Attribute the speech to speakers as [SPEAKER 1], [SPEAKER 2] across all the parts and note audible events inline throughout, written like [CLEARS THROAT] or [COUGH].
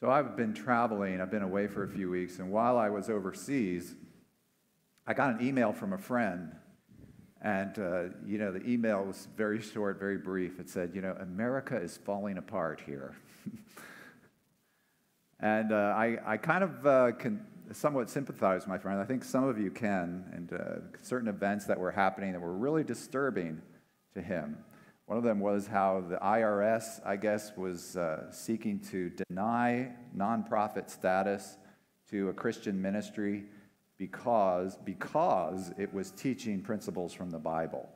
[SPEAKER 1] So I've been traveling, I've been away for a few weeks, and while I was overseas, I got an email from a friend. And, uh, you know, the email was very short, very brief. It said, you know, America is falling apart here. [LAUGHS] and uh, I, I kind of uh, can somewhat sympathize with my friend. I think some of you can, and uh, certain events that were happening that were really disturbing to him. One of them was how the IRS, I guess, was uh, seeking to deny nonprofit status to a Christian ministry because, because it was teaching principles from the Bible.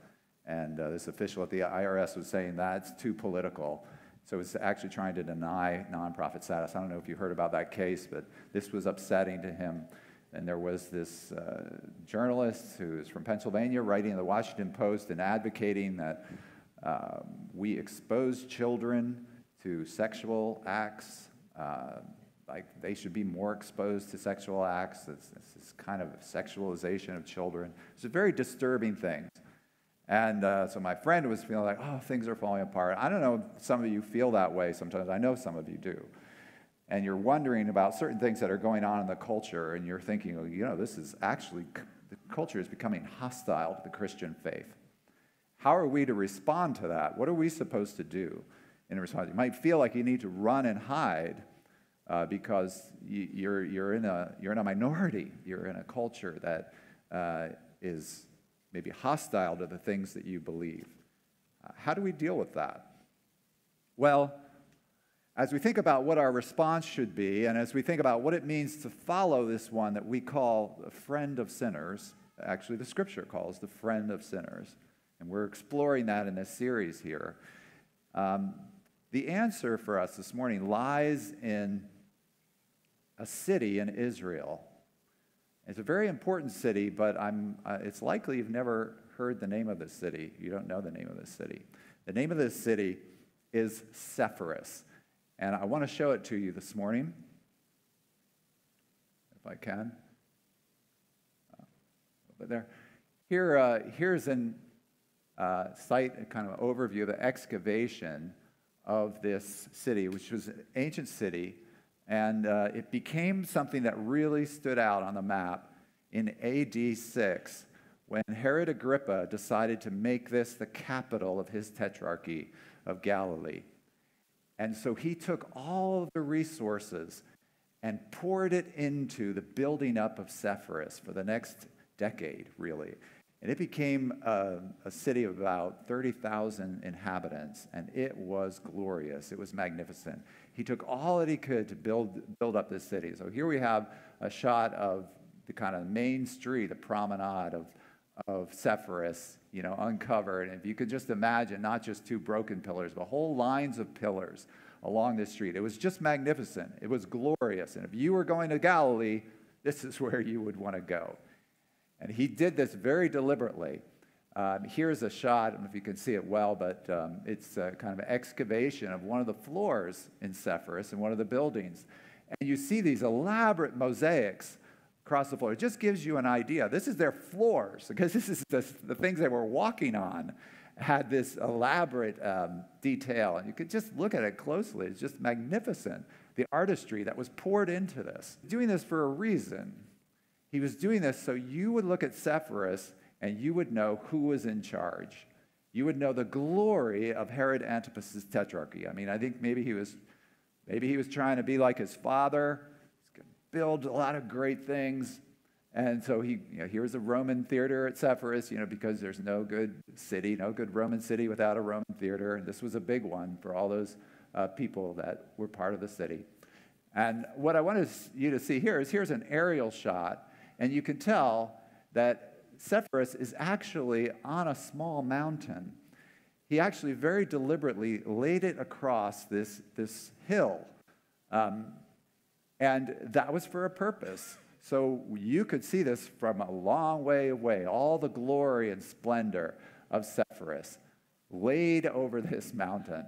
[SPEAKER 1] And uh, this official at the IRS was saying that's too political. So it's actually trying to deny nonprofit status. I don't know if you heard about that case, but this was upsetting to him. And there was this uh, journalist who is from Pennsylvania writing in the Washington Post and advocating that um, we expose children to sexual acts. Uh, like they should be more exposed to sexual acts. It's, this kind of sexualization of children. It's a very disturbing thing. And uh, so my friend was feeling like, oh, things are falling apart. I don't know if some of you feel that way sometimes. I know some of you do. And you're wondering about certain things that are going on in the culture, and you're thinking, oh, you know, this is actually, the culture is becoming hostile to the Christian faith. How are we to respond to that? What are we supposed to do in response? You might feel like you need to run and hide uh, because you, you're, you're, in a, you're in a minority. You're in a culture that uh, is maybe hostile to the things that you believe. Uh, how do we deal with that? Well, as we think about what our response should be, and as we think about what it means to follow this one that we call the friend of sinners, actually, the scripture calls the friend of sinners, and we're exploring that in this series here. Um, the answer for us this morning lies in a city in Israel it's a very important city, but I'm, uh, it's likely you've never heard the name of this city. You don't know the name of this city. The name of this city is Sepphoris. And I want to show it to you this morning, if I can. Uh, over there. Here, uh, here's an uh, kind of overview of the excavation of this city, which was an ancient city and uh, it became something that really stood out on the map in AD 6 when Herod Agrippa decided to make this the capital of his tetrarchy of Galilee. And so he took all of the resources and poured it into the building up of Sepphoris for the next decade, really. And it became a, a city of about 30,000 inhabitants, and it was glorious. It was magnificent. He took all that he could to build, build up this city. So here we have a shot of the kind of main street, the promenade of, of Sepphoris, you know, uncovered. And if you could just imagine, not just two broken pillars, but whole lines of pillars along this street. It was just magnificent. It was glorious. And if you were going to Galilee, this is [LAUGHS] where you would want to go. And he did this very deliberately. Um, here's a shot, I don't know if you can see it well, but um, it's a kind of an excavation of one of the floors in Sepphoris in one of the buildings. And you see these elaborate mosaics across the floor. It just gives you an idea. This is their floors, [LAUGHS] because this is the, the things they were walking on had this elaborate um, detail. And you could just look at it closely. It's just magnificent, the artistry that was poured into this. Doing this for a reason. He was doing this so you would look at Sepphoris and you would know who was in charge. You would know the glory of Herod Antipas's tetrarchy. I mean, I think maybe he was, maybe he was trying to be like his father. He's going to build a lot of great things. And so he, you know, here's a Roman theater at Sepphoris, you know, because there's no good city, no good Roman city without a Roman theater. And this was a big one for all those uh, people that were part of the city. And what I want you to see here is here's an aerial shot, and you can tell that Sepphoris is actually on a small mountain. He actually very deliberately laid it across this, this hill. Um, and that was for a purpose. So you could see this from a long way away, all the glory and splendor of Sepphoris laid over this mountain.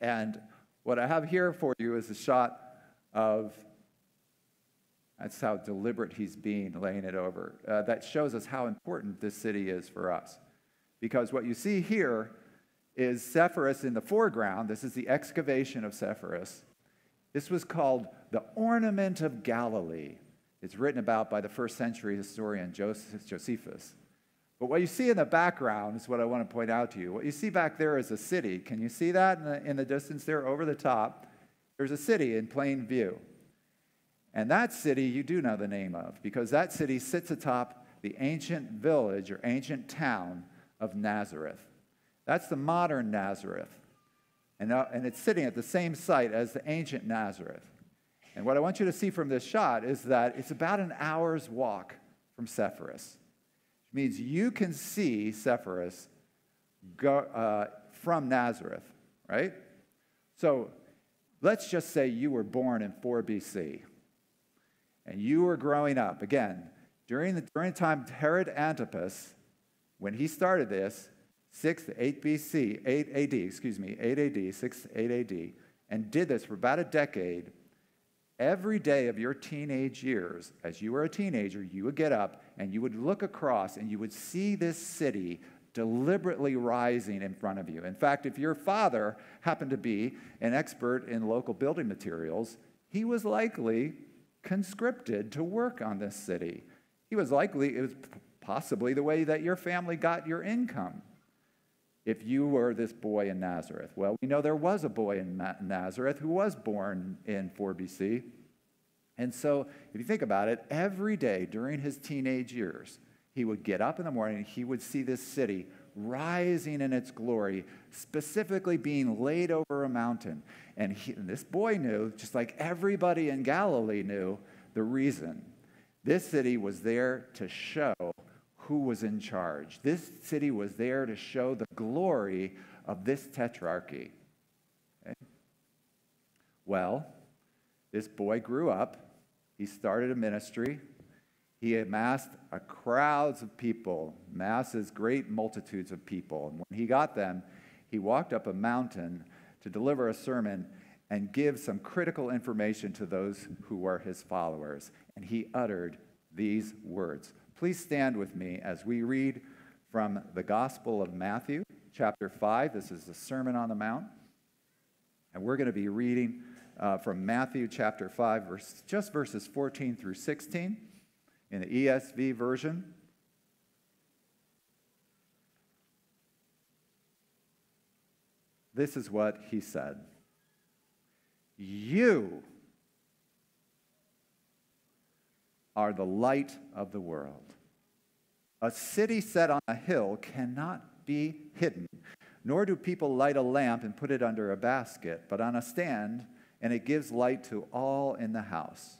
[SPEAKER 1] And what I have here for you is a shot of that's how deliberate he's being, laying it over. Uh, that shows us how important this city is for us. Because what you see here is Sepphoris in the foreground. This is the excavation of Sepphoris. This was called the ornament of Galilee. It's written about by the first century historian Josephus. But what you see in the background is what I want to point out to you. What you see back there is a city. Can you see that in the, in the distance there over the top? There's a city in plain view. And that city you do know the name of because that city sits atop the ancient village or ancient town of Nazareth. That's the modern Nazareth. And, uh, and it's sitting at the same site as the ancient Nazareth. And what I want you to see from this shot is that it's about an hour's walk from Sepphoris, which means you can see Sepphoris go, uh, from Nazareth, right? So let's just say you were born in 4 BC and you were growing up. Again, during the, during the time Herod Antipas, when he started this, 6 to 8 BC, 8 AD, excuse me, 8 AD, 6 8 AD, and did this for about a decade, every day of your teenage years, as you were a teenager, you would get up and you would look across and you would see this city deliberately rising in front of you. In fact, if your father happened to be an expert in local building materials, he was likely conscripted to work on this city. He was likely, it was possibly the way that your family got your income if you were this boy in Nazareth? Well, we know there was a boy in Nazareth who was born in 4 BC. And so, if you think about it, every day during his teenage years, he would get up in the morning he would see this city rising in its glory, specifically being laid over a mountain. And, he, and this boy knew, just like everybody in Galilee knew, the reason. This city was there to show who was in charge. This city was there to show the glory of this tetrarchy. Okay? Well, this boy grew up. He started a ministry. He amassed a crowds of people, masses, great multitudes of people. And when he got them, he walked up a mountain to deliver a sermon and give some critical information to those who were his followers. And he uttered these words Please stand with me as we read from the Gospel of Matthew, chapter 5. This is the Sermon on the Mount. And we're going to be reading uh, from Matthew chapter 5, verse, just verses 14 through 16 in the ESV version. This is what he said You are the light of the world. A city set on a hill cannot be hidden, nor do people light a lamp and put it under a basket, but on a stand, and it gives light to all in the house.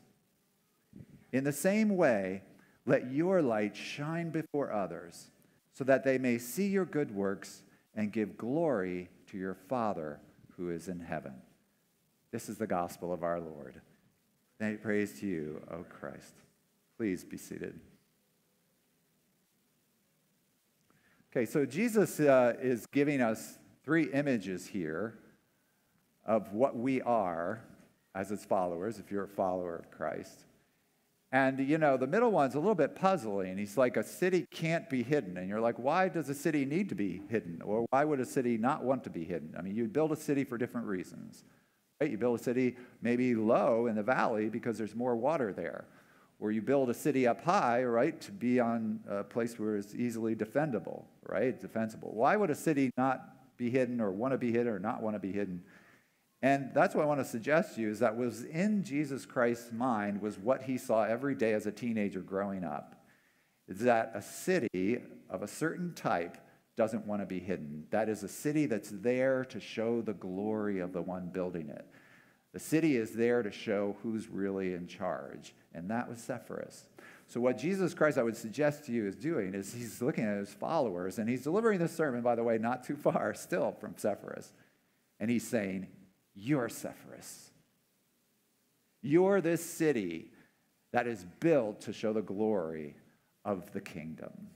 [SPEAKER 1] In the same way, let your light shine before others, so that they may see your good works and give glory to your Father who is in heaven. This is the gospel of our Lord. Praise to you, O Christ. Please be seated. Okay, so Jesus uh, is giving us three images here of what we are as his followers, if you're a follower of Christ. And, you know, the middle one's a little bit puzzling. He's like, a city can't be hidden. And you're like, why does a city need to be hidden? Or why would a city not want to be hidden? I mean, you build a city for different reasons. Right? You build a city maybe low in the valley because there's more water there or you build a city up high, right, to be on a place where it's easily defendable, right, defensible. Why would a city not be hidden or want to be hidden or not want to be hidden? And that's what I want to suggest to you is that was in Jesus Christ's mind was what he saw every day as a teenager growing up. Is that a city of a certain type doesn't want to be hidden. That is a city that's there to show the glory of the one building it. The city is there to show who's really in charge, and that was Sepphoris. So, what Jesus Christ, I would suggest to you, is doing is he's looking at his followers, and he's delivering this sermon, by the way, not too far [LAUGHS] still from Sepphoris. And he's saying, You're Sepphoris. You're this city that is built to show the glory of the kingdom.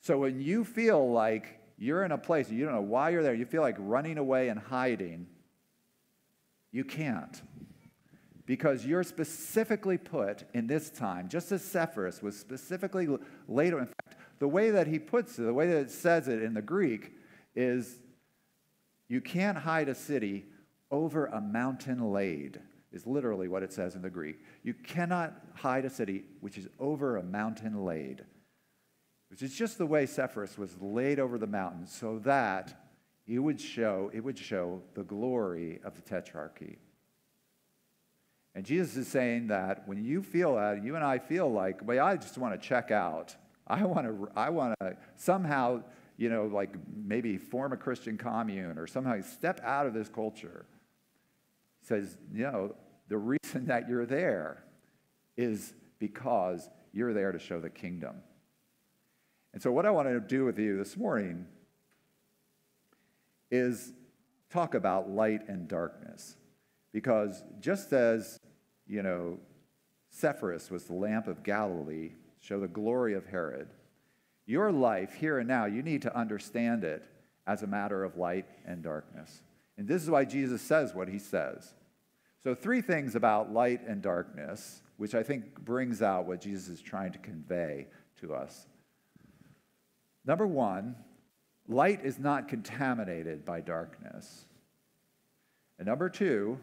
[SPEAKER 1] So, when you feel like you're in a place, you don't know why you're there, you feel like running away and hiding, you can't. Because you're specifically put in this time, just as Sepphoris was specifically later. In fact, the way that he puts it, the way that it says it in the Greek, is you can't hide a city over a mountain laid, is literally what it says in the Greek. You cannot hide a city which is over a mountain laid, which is just the way Sepphoris was laid over the mountain so that it would show, it would show the glory of the tetrarchy. And Jesus is saying that when you feel that, you and I feel like, well, I just want to check out. I want to, I want to somehow, you know, like maybe form a Christian commune or somehow step out of this culture. He says, you know, the reason that you're there is because you're there to show the kingdom. And so, what I want to do with you this morning is talk about light and darkness. Because just as you know, Sepphoris was the lamp of Galilee, show the glory of Herod. Your life here and now, you need to understand it as a matter of light and darkness. And this is why Jesus says what he says. So, three things about light and darkness, which I think brings out what Jesus is trying to convey to us. Number one, light is not contaminated by darkness. And number two,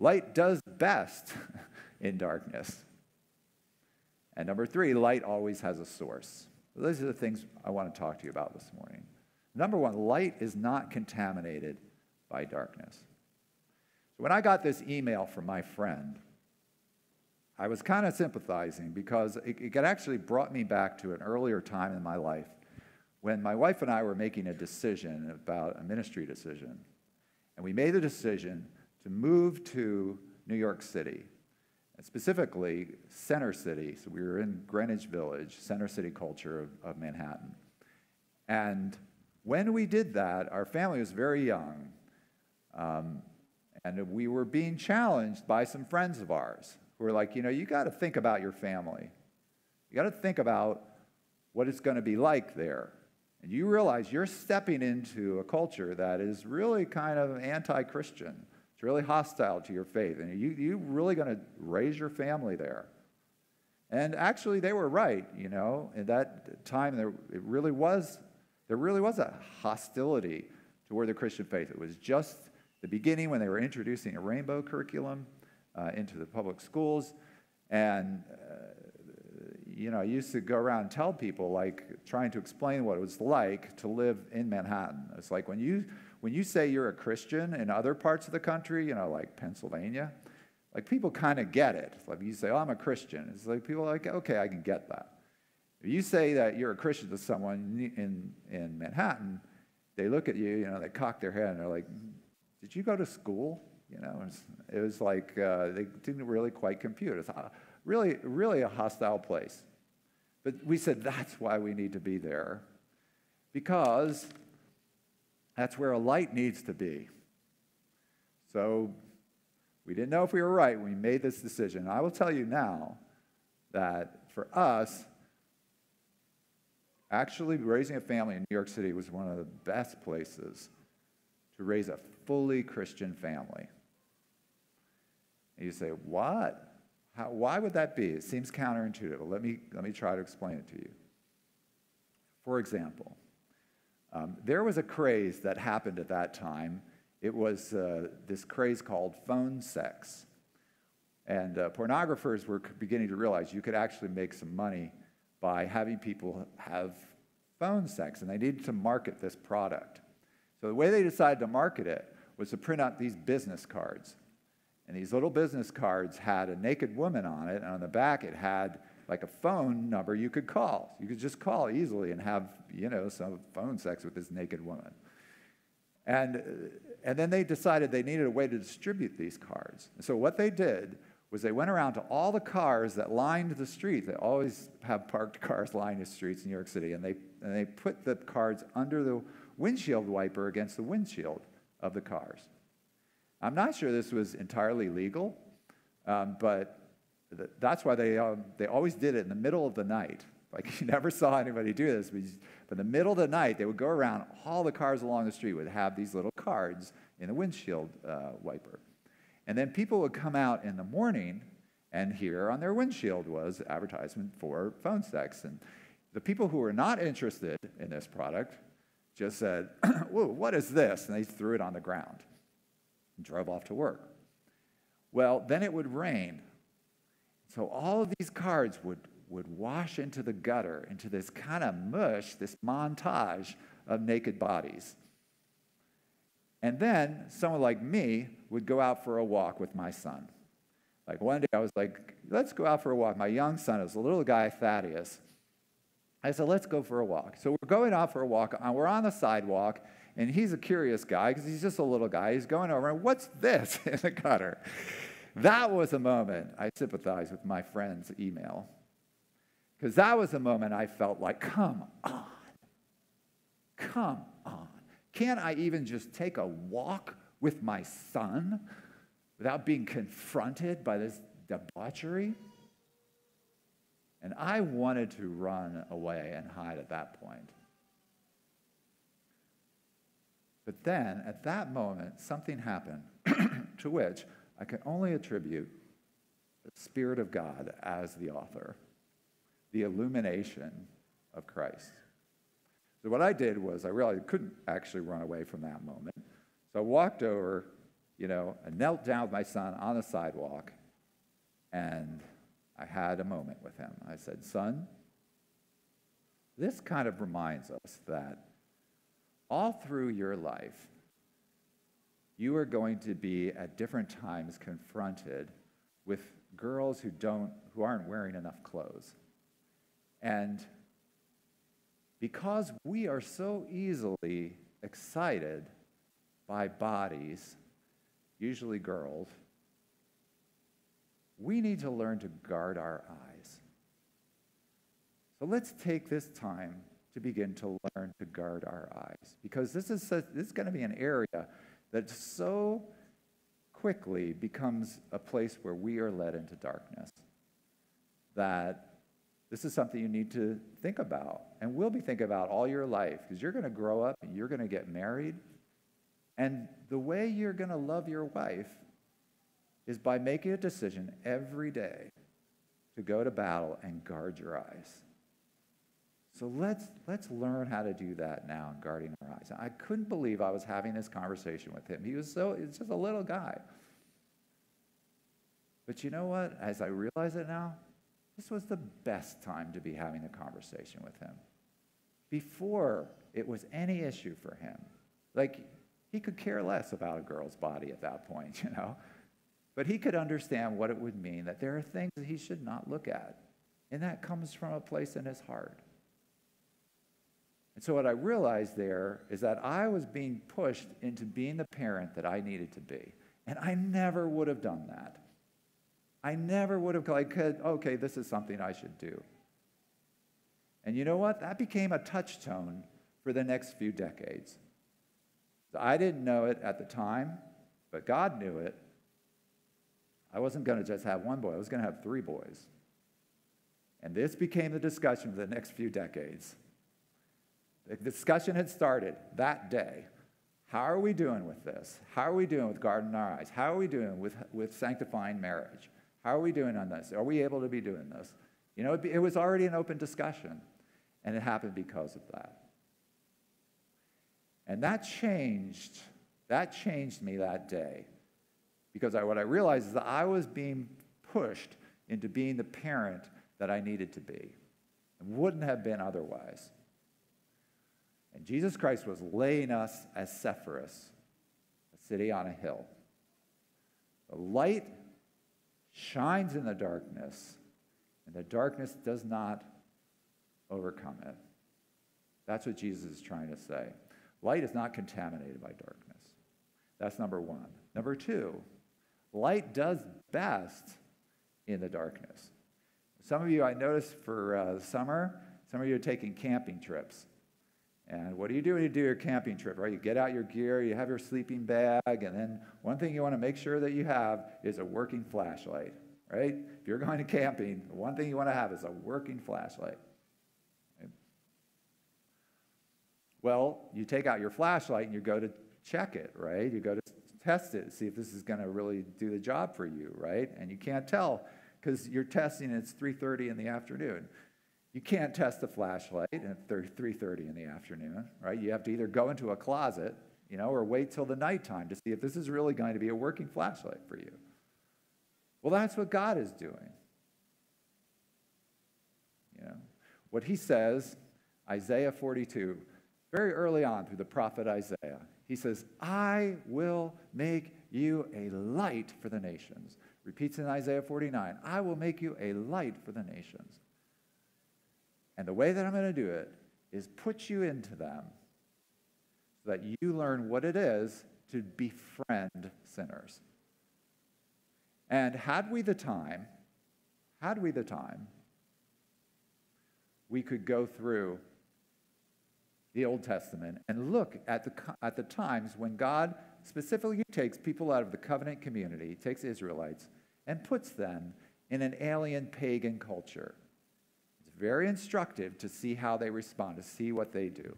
[SPEAKER 1] Light does best [LAUGHS] in darkness. And number three, light always has a source. Those are the things I want to talk to you about this morning. Number one, light is not contaminated by darkness. So when I got this email from my friend, I was kind of sympathizing because it, it actually brought me back to an earlier time in my life when my wife and I were making a decision about a ministry decision. And we made the decision to move to New York City, specifically Center City. So we were in Greenwich Village, Center City culture of, of Manhattan. And when we did that, our family was very young. Um, and we were being challenged by some friends of ours who were like, you know, you got to think about your family. You got to think about what it's going to be like there. And you realize you're stepping into a culture that is really kind of anti Christian. It's really hostile to your faith. And you, you really going to raise your family there. And actually, they were right. You know, in that time, there it really was there really was a hostility toward the Christian faith. It was just the beginning when they were introducing a rainbow curriculum uh, into the public schools, and uh, you know, I used to go around and tell people, like, trying to explain what it was like to live in Manhattan. It's like when you when you say you're a Christian in other parts of the country, you know, like Pennsylvania, like people kind of get it. Like you say, oh, I'm a Christian. It's like people are like, okay, I can get that. If you say that you're a Christian to someone in, in Manhattan, they look at you, you know, they cock their head and they're like, did you go to school? You know, it was, it was like uh, they didn't really quite compute. It's really, really a hostile place. But we said that's why we need to be there. Because that's where a light needs to be. So we didn't know if we were right when we made this decision. I will tell you now that for us, actually raising a family in New York City was one of the best places to raise a fully Christian family. And you say, what? How, why would that be? It seems counterintuitive. Let me, let me try to explain it to you. For example, um, there was a craze that happened at that time. It was uh, this craze called phone sex. And uh, pornographers were beginning to realize you could actually make some money by having people have phone sex, and they needed to market this product. So the way they decided to market it was to print out these business cards. And these little business cards had a naked woman on it, and on the back it had like a phone number you could call. You could just call easily and have, you know, some phone sex with this naked woman. And, and then they decided they needed a way to distribute these cards. so what they did was they went around to all the cars that lined the street. They always have parked cars lining the streets in New York City, and they, and they put the cards under the windshield wiper against the windshield of the cars. I'm not sure this was entirely legal, um, but that's why they, um, they always did it in the middle of the night. Like [LAUGHS] you never saw anybody do this, but, in the middle of the night, they would go around, all the cars along the street would have these little cards in the windshield uh, wiper. And then people would come out in the morning, and here on their windshield was advertisement for phone sex. And the people who were not interested in this product just said, [CLEARS THROAT] Whoa, what is this? And they threw it on the ground. and drove off to work. Well, then it would rain. So all of these cards would, would wash into the gutter, into this kind of mush, this montage of naked bodies. And then someone like me would go out for a walk with my son. Like one day I was like, let's go out for a walk. My young son is a little guy, Thaddeus. I said, let's go for a walk. So we're going out for a walk. Uh, we're on the sidewalk, and he's a curious guy because he's just a little guy. He's going over, and what's this [LAUGHS] in the gutter? That was a moment I sympathized with my friend's email. Because that was a moment I felt like, come on. Come on. Can't I even just take a walk with my son without being confronted by this debauchery? And I wanted to run away and hide at that point. But then, at that moment, something happened [CLEARS THROAT] to which I can only attribute the Spirit of God as the author, the illumination of Christ. So, what I did was I realized I couldn't actually run away from that moment. So, I walked over, you know, I knelt down with my son on the sidewalk, and I had a moment with him. I said, Son, this kind of reminds us that all through your life, you are going to be at different times confronted with girls who don't who aren't wearing enough clothes. And because we are so easily excited by bodies, usually girls, we need to learn to guard our eyes. So let's take this time to begin to learn to guard our eyes because this is, this is going to be an area that so quickly becomes a place where we are led into darkness that this is something you need to think about and will be thinking about all your life because you're going to grow up and you're going to get married and the way you're going to love your wife is by making a decision every day to go to battle and guard your eyes. So let's, let's learn how to do that now in guarding our eyes. I couldn't believe I was having this conversation with him. He was so, he's just a little guy. But you know what? As I realize it now, this was the best time to be having a conversation with him. Before it was any issue for him. Like, he could care less about a girl's body at that point, [LAUGHS] you know? But he could understand what it would mean that there are things that he should not look at. And that comes from a place in his heart. And so, what I realized there is that I was being pushed into being the parent that I needed to be. And I never would have done that. I never would have, like, okay, this is something I should do. And you know what? That became a touchstone for the next few decades. I didn't know it at the time, but God knew it. I wasn't going to just have one boy, I was going to have three boys. And this became the discussion for the next few decades. The discussion had started that day. How are we doing with this? How are we doing with guarding our eyes? How are we doing with, with sanctifying marriage? How are we doing on this? Are we able to be doing this? You know, it, it was already an open discussion, and it happened because of that. And that changed, that changed me that day. Because I, what I realized is that I was being pushed into being the parent that I needed to be and wouldn't have been otherwise. And Jesus Christ was laying us as Sepphoris, a city on a hill. The light shines in the darkness, and the darkness does not overcome it. That's what Jesus is trying to say. Light is not contaminated by darkness. That's number one. Number two, light does best in the darkness. Some of you, I noticed for uh, summer, some of you are taking camping trips. And what do you do when you do your camping trip, right? You get out your gear, you have your sleeping bag, and then one thing you want to make sure that you have is a working flashlight, right? If you're going to camping, the one thing you want to have is a working flashlight. Well, you take out your flashlight and you go to check it, right? You go to test it, see if this is going to really do the job for you, right? And you can't tell because you're testing it's 3:30 in the afternoon. You can't test the flashlight at 3:30 in the afternoon, right? You have to either go into a closet, you know, or wait till the nighttime to see if this is really going to be a working flashlight for you. Well, that's what God is doing. You know, what he says, Isaiah 42, very early on through the prophet Isaiah, he says, I will make you a light for the nations. Repeats in Isaiah 49, I will make you a light for the nations. And the way that I'm going to do it is put you into them so that you learn what it is to befriend sinners. And had we the time, had we the time, we could go through the Old Testament and look at the, at the times when God specifically takes people out of the covenant community, takes Israelites, and puts them in an alien pagan culture. Very instructive to see how they respond, to see what they do.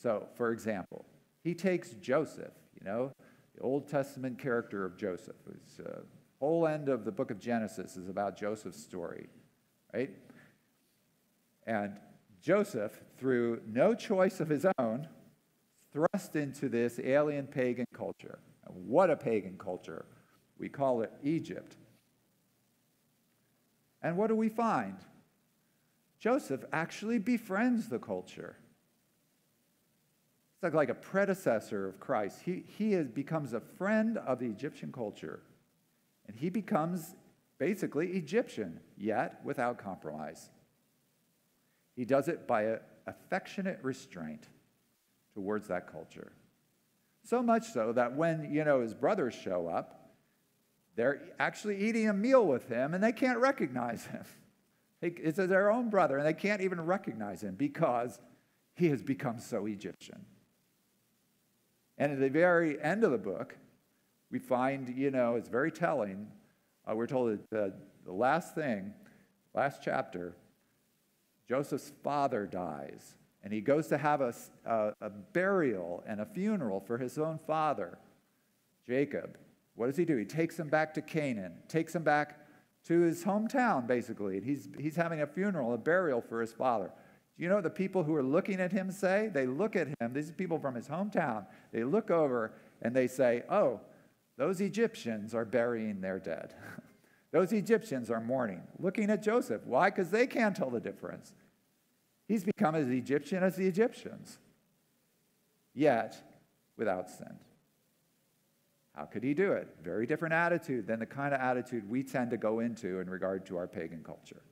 [SPEAKER 1] So, for example, he takes Joseph, you know, the Old Testament character of Joseph. The uh, whole end of the book of Genesis is about Joseph's story, right? And Joseph, through no choice of his own, thrust into this alien pagan culture. What a pagan culture! We call it Egypt. And what do we find? Joseph actually befriends the culture. It's like a predecessor of Christ. He, he is, becomes a friend of the Egyptian culture. And he becomes basically Egyptian, yet without compromise. He does it by an affectionate restraint towards that culture. So much so that when, you know, his brothers show up, they're actually eating a meal with him and they can't recognize him. [LAUGHS] It's their own brother and they can't even recognize him because he has become so Egyptian. And at the very end of the book, we find, you know, it's very telling. Uh, we're told that the, last thing, last chapter, Joseph's father dies, and he goes to have a, a, a, burial and a funeral for his own father, Jacob. What does he do? He takes him back to Canaan, takes him back to his hometown, basically. He's, he's having a funeral, a burial for his father. Do you know what the people who are looking at him say? They look at him, these are people from his hometown, they look over and they say, Oh, those Egyptians are burying their dead. [LAUGHS] those Egyptians are mourning, looking at Joseph. Why? Because they can't tell the difference. He's become as Egyptian as the Egyptians, yet without sin. How could he do it? Very different attitude than the kind of attitude we tend to go into in regard to our pagan culture.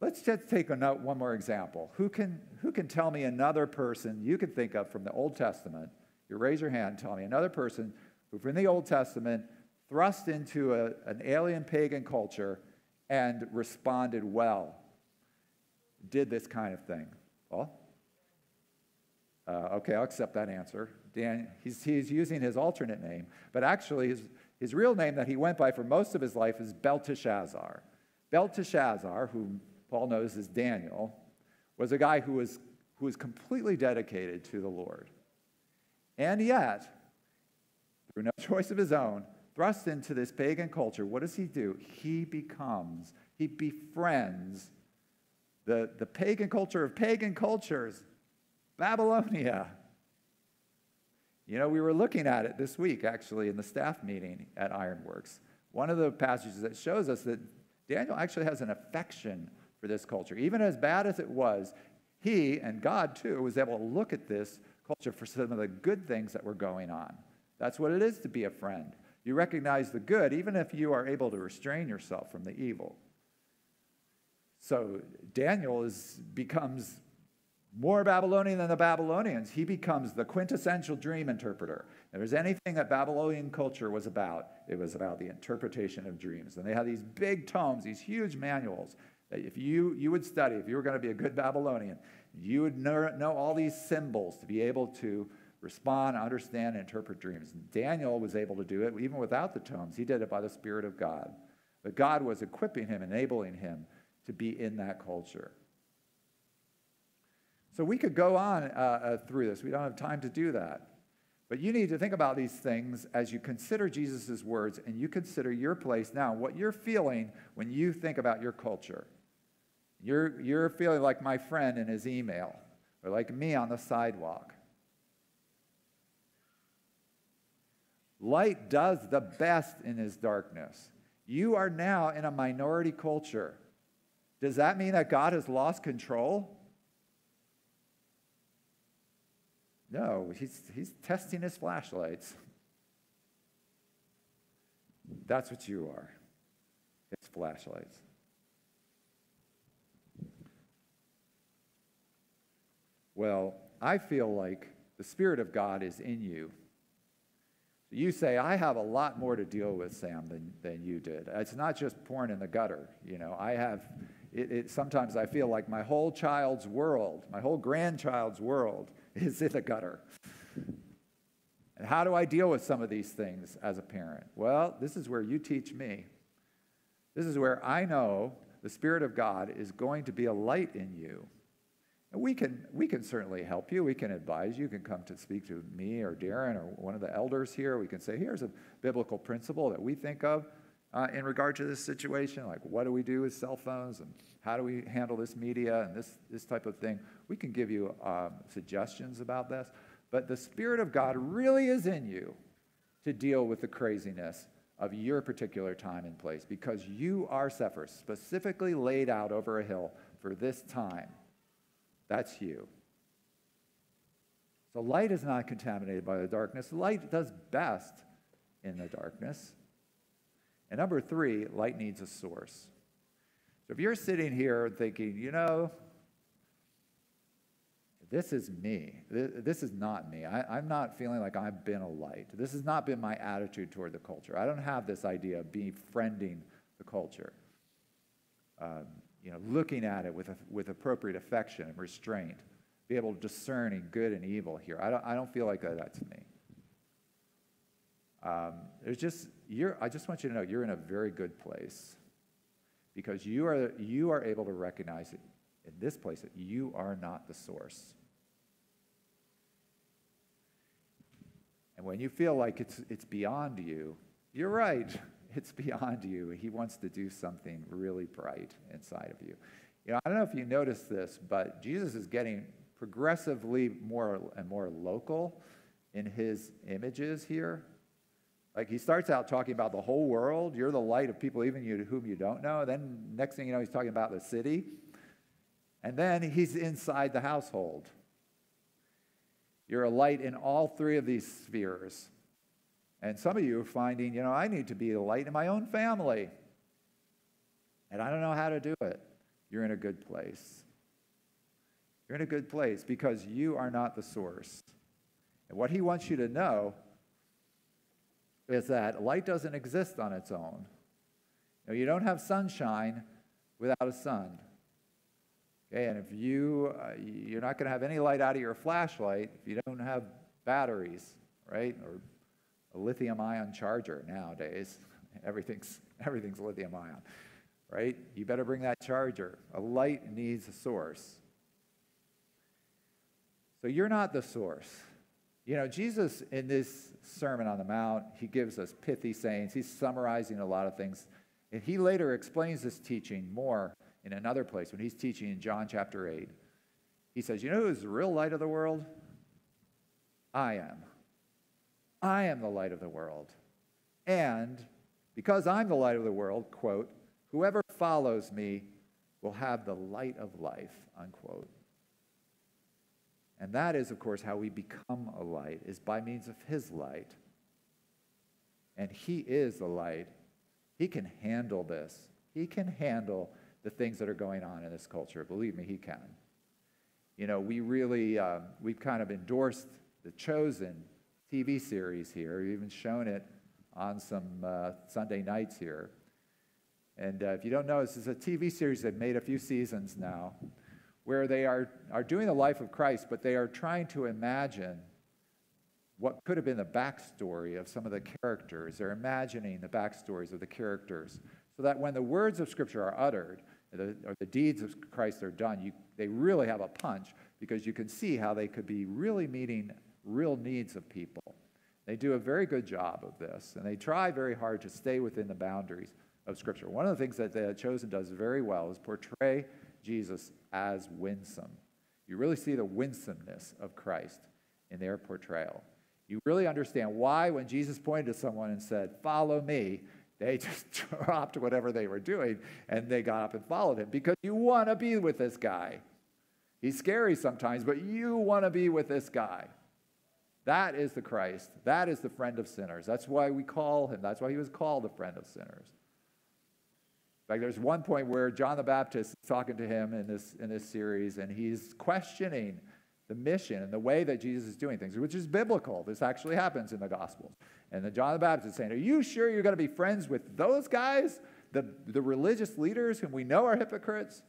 [SPEAKER 1] Let's just take note, one more example. Who can, who can tell me another person you can think of from the Old Testament? You raise your hand, tell me another person who, from the Old Testament, thrust into a, an alien pagan culture and responded well did this kind of thing? Well, uh, okay, I'll accept that answer. Dan, he's, he's using his alternate name, but actually his, his real name that he went by for most of his life is Belteshazzar. Belteshazzar, whom Paul knows as Daniel, was a guy who was, who was completely dedicated to the Lord. And yet, through no [LAUGHS] choice of his own, thrust into this pagan culture, what does he do? He becomes, he befriends the, the pagan culture of pagan cultures, Babylonia. You know, we were looking at it this week, actually, in the staff meeting at Ironworks. One of the passages that shows us that Daniel actually has an affection for this culture. Even as bad as it was, he and God, too, was able to look at this culture for some of the good things that were going on. That's what it is to be a friend. You recognize the good, even if you are able to restrain yourself from the evil. So Daniel is, becomes more Babylonian than the Babylonians. He becomes the quintessential dream interpreter. If there's anything that Babylonian culture was about, it was about the interpretation of dreams. And they had these big tomes, these huge manuals that if you, you would study, if you were going to be a good Babylonian, you would know, know all these symbols to be able to respond, understand, and interpret dreams. And Daniel was able to do it even without the tomes. He did it by the Spirit of God. But God was equipping him, enabling him to be in that culture. So we could go on uh, uh, through this. We don't have time to do that. But you need to think about these things as you consider Jesus' words and you consider your place now, what you're feeling when you think about your culture. You're, you're feeling like my friend in his email or like me on the sidewalk. Light does the best in his darkness. You are now in a minority culture. Does that mean that God has lost control? No, he's, he's testing his flashlights. That's what you are. It's flashlights. Well, I feel like the Spirit of God is in you. You say, I have a lot more to deal with, Sam, than, than you did. It's not just porn in the gutter. You know, I have, it, it, sometimes I feel like my whole child's world, my whole grandchild's world is in the gutter. And how do I deal with some of these things as a parent? Well, this is where you teach me. This is where I know the Spirit of God is going to be a light in you. And we can, we can certainly help you. We can advise you. You can come to speak to me or Darren or one of the elders here. We can say, here's a biblical principle that we think of uh, in regard to this situation. Like, what do we do with cell phones and how do we handle this media and this, this type of thing? We can give you um, suggestions about this. But the Spirit of God really is in you to deal with the craziness of your particular time and place because you are Sepphoris, specifically laid out over a hill for this time. That's you. So light is not contaminated by the darkness. Light does best in the darkness. And number three, light needs a source. So if you're sitting here thinking, you know, this is me. This is not me. I, am not feeling like I've been a light. This has not been my attitude toward the culture. I don't have this idea of befriending the culture. Um, you know, looking at it with, a, with appropriate affection and restraint, be able to discerning good and evil here. I don't, I don't feel like that's me. Um, there's just, you're, I just want you to know you're in a very good place because you are, you are able to recognize it in this place that you are not the source. And when you feel like it's, it's beyond you, you're right. [LAUGHS] It's beyond you. He wants to do something really bright inside of you. You know, I don't know if you noticed this, but Jesus is getting progressively more and more local in his images here. Like he starts out talking about the whole world. You're the light of people, even you to whom you don't know. Then next thing you know, he's talking about the city. And then he's inside the household. You're a light in all three of these spheres. And some of you are finding, you know, I need to be a light in my own family. And I don't know how to do it. You're in a good place. You're in a good place because you are not the source. And what he wants you to know is that light doesn't exist on its own. You, know, you don't have sunshine without a sun. Okay, and if you, uh, you're not going to have any light out of your flashlight if you don't have batteries, right? Or a lithium ion charger nowadays. [LAUGHS] Everything's, everything's lithium ion, right? You better bring that charger. A light needs a source. So you're not the source. You know, Jesus in this Sermon on the Mount, he gives us pithy sayings. He's summarizing a lot of things. And he later explains this teaching more in another place when he's teaching in John chapter 8. He says, You know who's the real light of the world? I am. I am the light of the world. And because I'm the light of the world, quote, whoever follows me will have the light of life, unquote. And that is, of course, how we become a light, is by means of his light. And he is the light. He can handle this. He can handle the things that are going on in this culture. Believe me, he can. You know, we really, uh, we've kind of endorsed the chosen TV series here. We've even shown it on some uh, Sunday nights here. And uh, if you don't know, this is a TV series that made a few seasons now, where they are, are doing the life of Christ, but they are trying to imagine what could have been the backstory of some of the characters. They're imagining the backstories of the characters so that when the words of Scripture are uttered, or the deeds of Christ are done, you, they really have a punch because you can see how they could be really meeting real needs of people. They do a very good job of this, and they try very hard to stay within the boundaries of Scripture. One of the things that the Chosen does very well is portray Jesus as winsome. You really see the winsomeness of Christ in their portrayal. You really understand why, when Jesus pointed to someone and said, Follow me, they [LAUGHS] just dropped whatever they were doing and they got up and followed him because you want to be with this guy. He's scary sometimes, but you want to be with this guy. That is the Christ. That is the friend of sinners. That's why we call him. That's why he was called the friend of sinners. Fact, there's one point where John the Baptist is talking to him in this, in this series, and he's questioning the mission and the way that Jesus is doing things, which is biblical. This actually happens in the Gospels. And then John the Baptist is saying, Are you sure you're going to be friends with those guys, the, the religious leaders whom we know are hypocrites?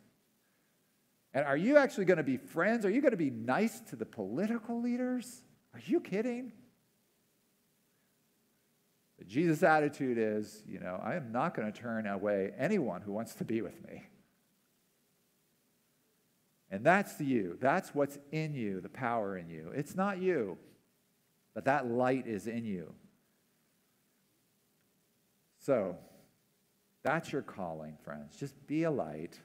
[SPEAKER 1] And are you actually going to be friends? Are you going to be nice to the political leaders? Are you kidding? But Jesus' attitude is, you know, I am not going to turn away anyone who wants to be with me. And that's you. That's what's in you, the power in you. It's not you, but that light is in you. So, that's your calling, friends. Just be a light.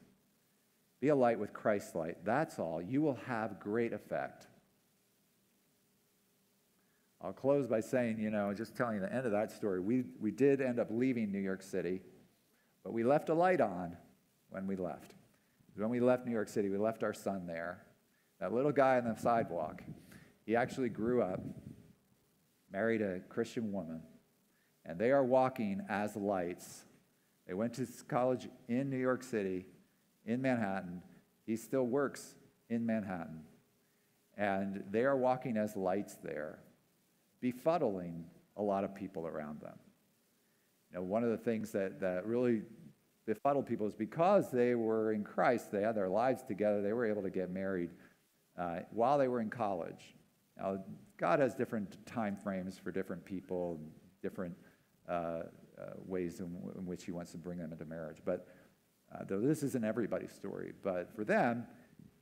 [SPEAKER 1] Be a light with Christ's light. That's all. You will have great effect. I'll close by saying, you know, just telling you the end of that story. We, we did end up leaving New York City, but we left a light on when we left. When we left New York City, we left our son there. That little guy on the sidewalk, he actually grew up, married a Christian woman, and they are walking as lights. They went to college in New York City, in Manhattan. He still works in Manhattan. And they are walking as lights there, befuddling a lot of people around them. You know, one of the things that, that really befuddled people is because they were in Christ, they had their lives together, they were able to get married uh, while they were in college. Now, God has different time frames for different people, different uh, uh, ways in, in, which He wants to bring them into marriage. But uh, though this isn't everybody's story, but for them,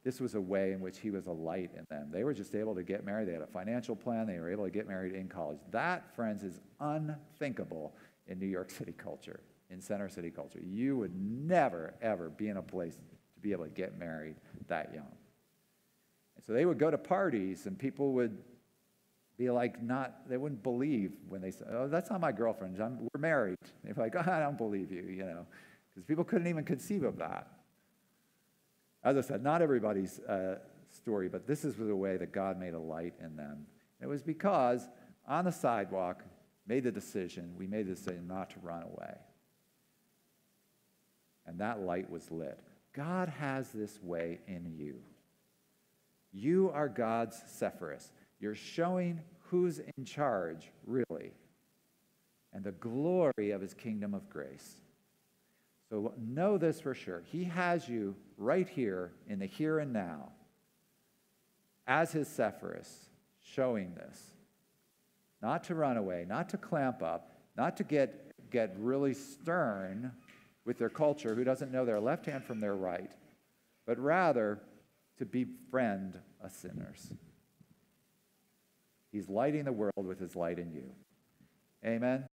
[SPEAKER 1] this was a way in which He was a light in them. They were just able to get married. They had a financial plan. They were able to get married in college. That, friends, is unthinkable in New York [LAUGHS] City culture in center city culture. You would never, ever be in a place to be able to get married that young. And so they would go to parties and people would be like, not, they wouldn't believe when they said, oh, that's not my girlfriend. I'm, we're married. They'd be like, oh, [LAUGHS] I don't believe you, you know, because people couldn't even conceive of that. As I said, not everybody's uh, story, but this is the way that God made a light in them. It was because on the sidewalk, made the decision, we made the decision not to run away and that light was lit. God has this way in you. You are God's Sepphoris. You're showing who's in charge, really, and the glory of his kingdom of grace. So know this for sure. He has you right here in the here and now as his Sepphoris, showing this. Not to run away, not to clamp up, not to get, get really stern with their culture who doesn't know their left hand from their right, but rather to befriend a sinners. He's lighting the world with his light in you. Amen.